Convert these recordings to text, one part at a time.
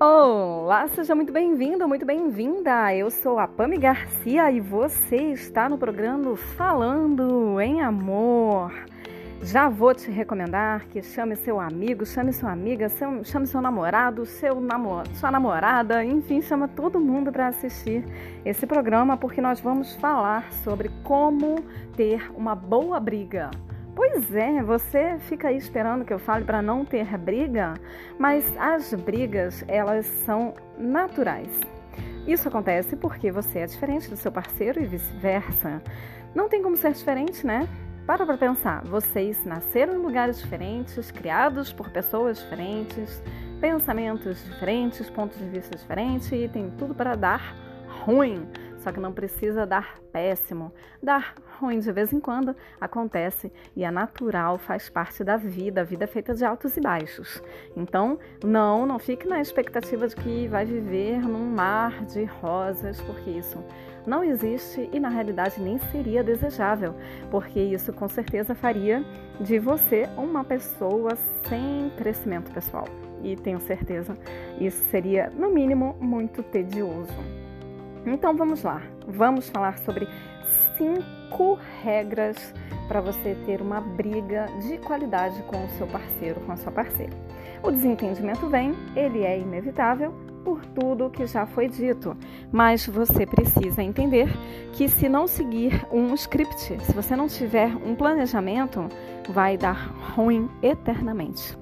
Olá, seja muito bem-vindo, muito bem-vinda. Eu sou a Pami Garcia e você está no programa Falando em Amor. Já vou te recomendar que chame seu amigo, chame sua amiga, chame seu namorado, seu namor sua namorada, enfim, chama todo mundo para assistir esse programa porque nós vamos falar sobre como ter uma boa briga. Pois é, você fica aí esperando que eu fale para não ter briga, mas as brigas, elas são naturais. Isso acontece porque você é diferente do seu parceiro e vice-versa. Não tem como ser diferente, né? Para para pensar, vocês nasceram em lugares diferentes, criados por pessoas diferentes, pensamentos diferentes, pontos de vista diferentes e tem tudo para dar ruim. Só que não precisa dar péssimo. Dar ruim de vez em quando acontece e é natural, faz parte da vida. A vida é feita de altos e baixos. Então, não, não fique na expectativa de que vai viver num mar de rosas, porque isso não existe e na realidade nem seria desejável, porque isso com certeza faria de você uma pessoa sem crescimento pessoal. E tenho certeza isso seria, no mínimo, muito tedioso. Então vamos lá, vamos falar sobre cinco regras para você ter uma briga de qualidade com o seu parceiro, com a sua parceira. O desentendimento vem, ele é inevitável por tudo que já foi dito, mas você precisa entender que se não seguir um script, se você não tiver um planejamento, vai dar ruim eternamente.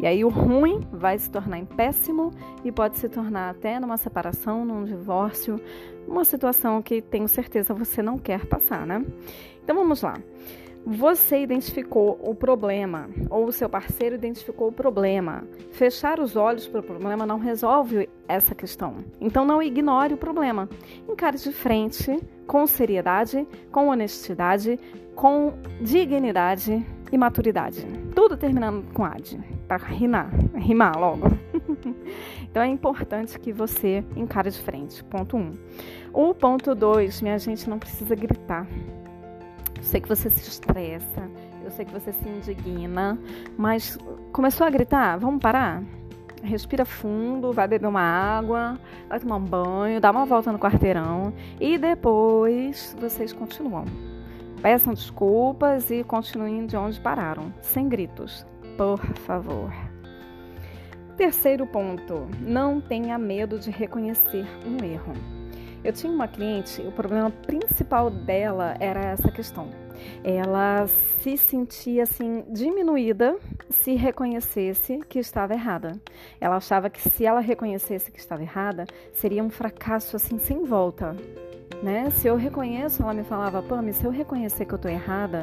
E aí o ruim vai se tornar em péssimo e pode se tornar até numa separação, num divórcio, uma situação que tenho certeza você não quer passar, né? Então vamos lá. Você identificou o problema, ou o seu parceiro identificou o problema. Fechar os olhos para o problema não resolve essa questão. Então não ignore o problema. Encare de frente, com seriedade, com honestidade, com dignidade e maturidade. Tudo terminando com ad, para rimar, rimar logo. então é importante que você encare de frente. Ponto 1. Um. O ponto 2, minha gente, não precisa gritar. Eu sei que você se estressa, eu sei que você se indigna, mas começou a gritar? Vamos parar? Respira fundo, vai beber uma água, vai tomar um banho, dá uma volta no quarteirão e depois vocês continuam. Peçam desculpas e continuem de onde pararam, sem gritos, por favor. Terceiro ponto: não tenha medo de reconhecer um erro. Eu tinha uma cliente, o problema principal dela era essa questão. Ela se sentia assim diminuída se reconhecesse que estava errada. Ela achava que se ela reconhecesse que estava errada, seria um fracasso assim sem volta. Né? Se eu reconheço, ela me falava, Pami, se eu reconhecer que eu estou errada,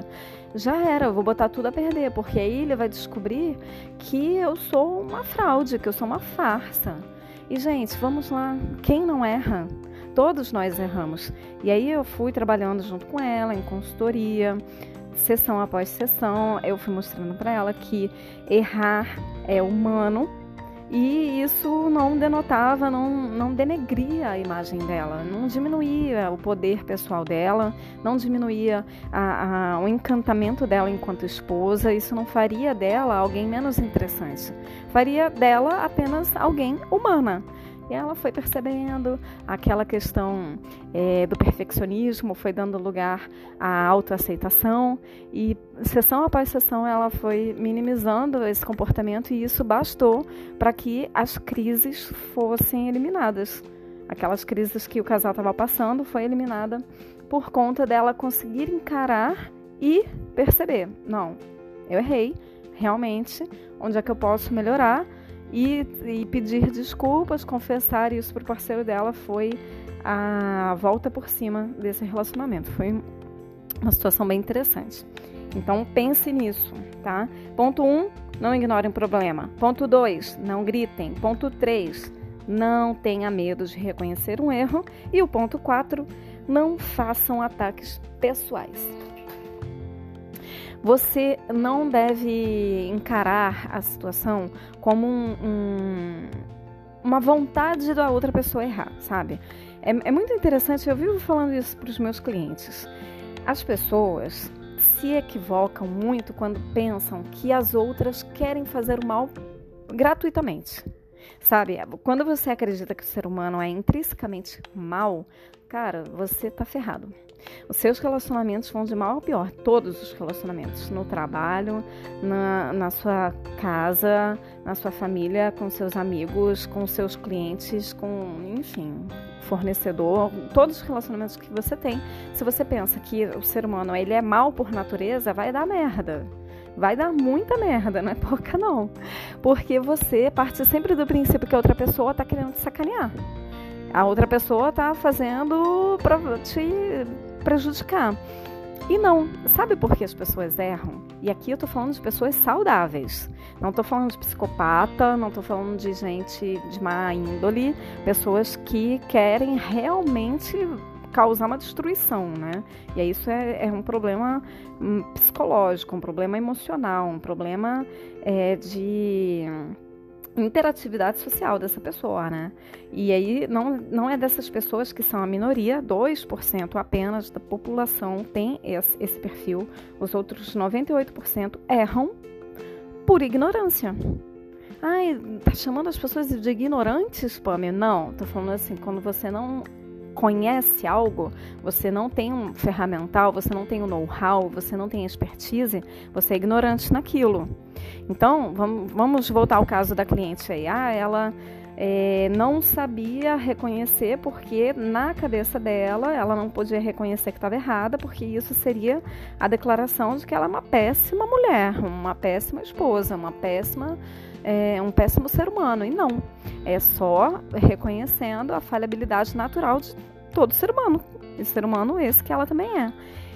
já era, eu vou botar tudo a perder, porque aí ele vai descobrir que eu sou uma fraude, que eu sou uma farsa. E, gente, vamos lá, quem não erra? Todos nós erramos. E aí eu fui trabalhando junto com ela em consultoria, sessão após sessão, eu fui mostrando para ela que errar é humano, e isso não denotava, não, não denegria a imagem dela, não diminuía o poder pessoal dela, não diminuía a, a, o encantamento dela enquanto esposa, isso não faria dela alguém menos interessante, faria dela apenas alguém humana. E ela foi percebendo aquela questão é, do perfeccionismo, foi dando lugar à autoaceitação e sessão após sessão ela foi minimizando esse comportamento e isso bastou para que as crises fossem eliminadas. Aquelas crises que o casal estava passando foi eliminada por conta dela conseguir encarar e perceber, não, eu errei, realmente, onde é que eu posso melhorar? E, e pedir desculpas, confessar isso para o parceiro dela foi a volta por cima desse relacionamento. Foi uma situação bem interessante. Então pense nisso, tá? Ponto 1, um, não ignorem o problema. Ponto 2, não gritem. Ponto 3, não tenha medo de reconhecer um erro. E o ponto 4, não façam ataques pessoais. Você não deve encarar a situação como um, um, uma vontade da outra pessoa errar, sabe? É, é muito interessante, eu vivo falando isso para os meus clientes. As pessoas se equivocam muito quando pensam que as outras querem fazer o mal gratuitamente. Sabe? Quando você acredita que o ser humano é intrinsecamente mal, cara, você tá ferrado. Os seus relacionamentos vão de mal a pior, todos os relacionamentos, no trabalho, na, na sua casa, na sua família, com seus amigos, com seus clientes, com, enfim, fornecedor, todos os relacionamentos que você tem. Se você pensa que o ser humano ele é mal por natureza, vai dar merda vai dar muita merda, não é pouca não. Porque você parte sempre do princípio que a outra pessoa está querendo te sacanear. A outra pessoa está fazendo para te prejudicar. E não, sabe por que as pessoas erram? E aqui eu tô falando de pessoas saudáveis. Não tô falando de psicopata, não tô falando de gente de má índole, pessoas que querem realmente causar uma destruição, né? E isso é, é um problema hum, psicológico, um problema emocional, um problema é, de interatividade social dessa pessoa, né? E aí não, não é dessas pessoas que são a minoria, 2% apenas da população tem esse, esse perfil, os outros 98% erram por ignorância. Ai, tá chamando as pessoas de ignorantes, Pamela? Não, tô falando assim, quando você não conhece algo, você não tem um ferramental, você não tem o um know-how, você não tem expertise, você é ignorante naquilo. Então, vamos, vamos voltar ao caso da cliente aí. Ah, ela é, não sabia reconhecer porque na cabeça dela ela não podia reconhecer que estava errada, porque isso seria a declaração de que ela é uma péssima mulher, uma péssima esposa, uma péssima é, um péssimo ser humano. E não. É só reconhecendo a falhabilidade natural de todo ser humano. E ser humano esse que ela também é.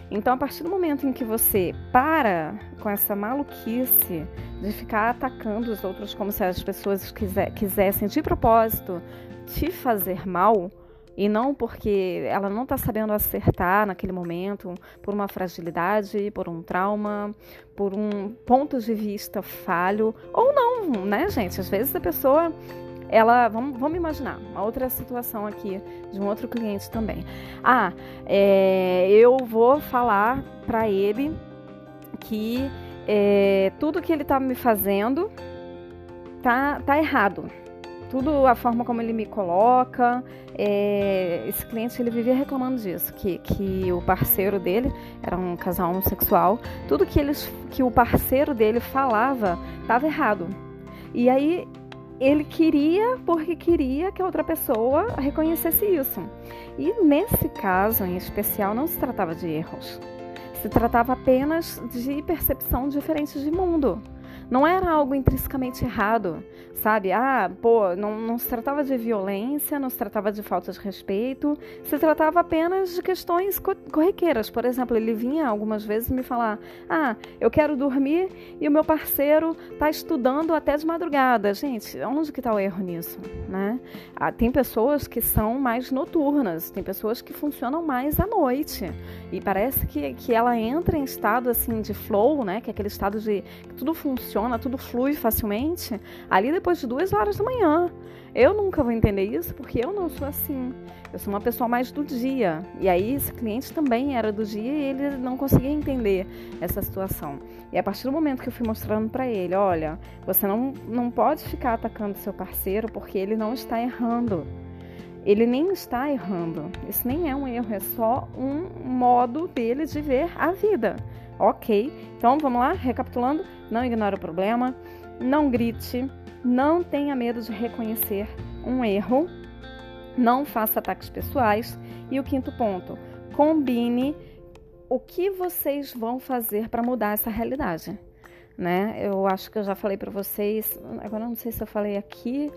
Então, a partir do momento em que você para com essa maluquice de ficar atacando os outros como se as pessoas quisessem de propósito te fazer mal, e não porque ela não está sabendo acertar naquele momento, por uma fragilidade, por um trauma, por um ponto de vista falho, ou não, né, gente? Às vezes a pessoa ela, vamos, vamos imaginar, uma outra situação aqui de um outro cliente também. Ah, é, eu vou falar para ele que é, tudo que ele está me fazendo tá, tá errado tudo a forma como ele me coloca. É, esse cliente ele vivia reclamando disso, que, que o parceiro dele era um casal homossexual, tudo que eles que o parceiro dele falava estava errado. E aí ele queria porque queria que a outra pessoa reconhecesse isso. E nesse caso em especial não se tratava de erros. Se tratava apenas de percepção diferente de mundo. Não era algo intrinsecamente errado, sabe? Ah, pô, não, não se tratava de violência, não se tratava de falta de respeito, se tratava apenas de questões corriqueiras. Por exemplo, ele vinha algumas vezes me falar: ah, eu quero dormir e o meu parceiro está estudando até de madrugada. Gente, onde que está o erro nisso, né? Ah, tem pessoas que são mais noturnas, tem pessoas que funcionam mais à noite e parece que, que ela entra em estado assim de flow, né? Que é aquele estado de que tudo funciona, tudo flui facilmente, ali depois de duas horas da manhã. Eu nunca vou entender isso porque eu não sou assim. Eu sou uma pessoa mais do dia. E aí esse cliente também era do dia e ele não conseguia entender essa situação. E a partir do momento que eu fui mostrando para ele, olha, você não, não pode ficar atacando seu parceiro porque ele não está errando. Ele nem está errando. Isso nem é um erro, é só um modo dele de ver a vida. Ok, então vamos lá, recapitulando: não ignore o problema, não grite, não tenha medo de reconhecer um erro, não faça ataques pessoais. E o quinto ponto: combine o que vocês vão fazer para mudar essa realidade. Né? Eu acho que eu já falei para vocês, agora não sei se eu falei aqui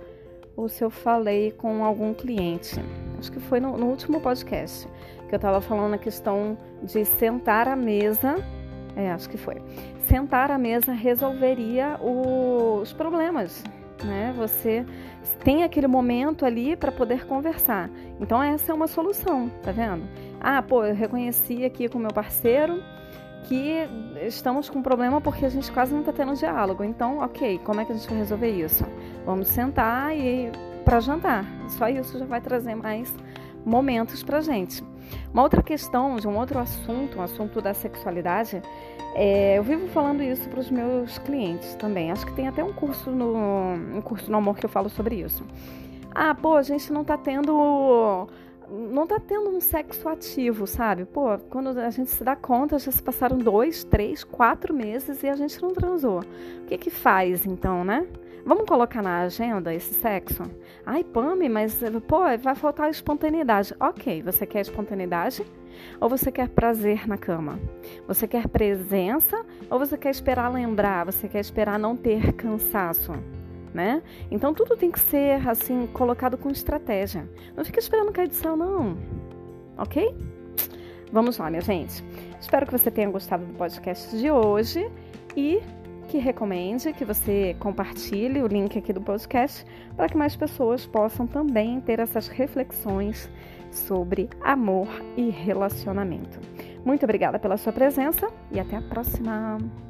ou se eu falei com algum cliente. Acho que foi no, no último podcast que eu estava falando a questão de sentar à mesa é, acho que foi. Sentar à mesa resolveria os problemas, né? Você tem aquele momento ali para poder conversar. Então essa é uma solução, tá vendo? Ah, pô, eu reconheci aqui com meu parceiro que estamos com um problema porque a gente quase não está tendo diálogo. Então, ok, como é que a gente vai resolver isso? Vamos sentar e para jantar. Só isso já vai trazer mais momentos para gente. Uma outra questão, de um outro assunto, um assunto da sexualidade, é, eu vivo falando isso para os meus clientes também. Acho que tem até um curso no um curso no amor que eu falo sobre isso. Ah, pô, a gente não tá tendo não tá tendo um sexo ativo, sabe? Pô, quando a gente se dá conta, já se passaram dois, três, quatro meses e a gente não transou. O que que faz então, né? Vamos colocar na agenda esse sexo? Ai, Pame, mas pô, vai faltar espontaneidade. Ok, você quer espontaneidade ou você quer prazer na cama? Você quer presença ou você quer esperar lembrar? Você quer esperar não ter cansaço? Né? Então tudo tem que ser assim colocado com estratégia. Não fica esperando cair do céu, não. Ok? Vamos lá, minha gente. Espero que você tenha gostado do podcast de hoje e que recomende, que você compartilhe o link aqui do podcast para que mais pessoas possam também ter essas reflexões sobre amor e relacionamento. Muito obrigada pela sua presença e até a próxima!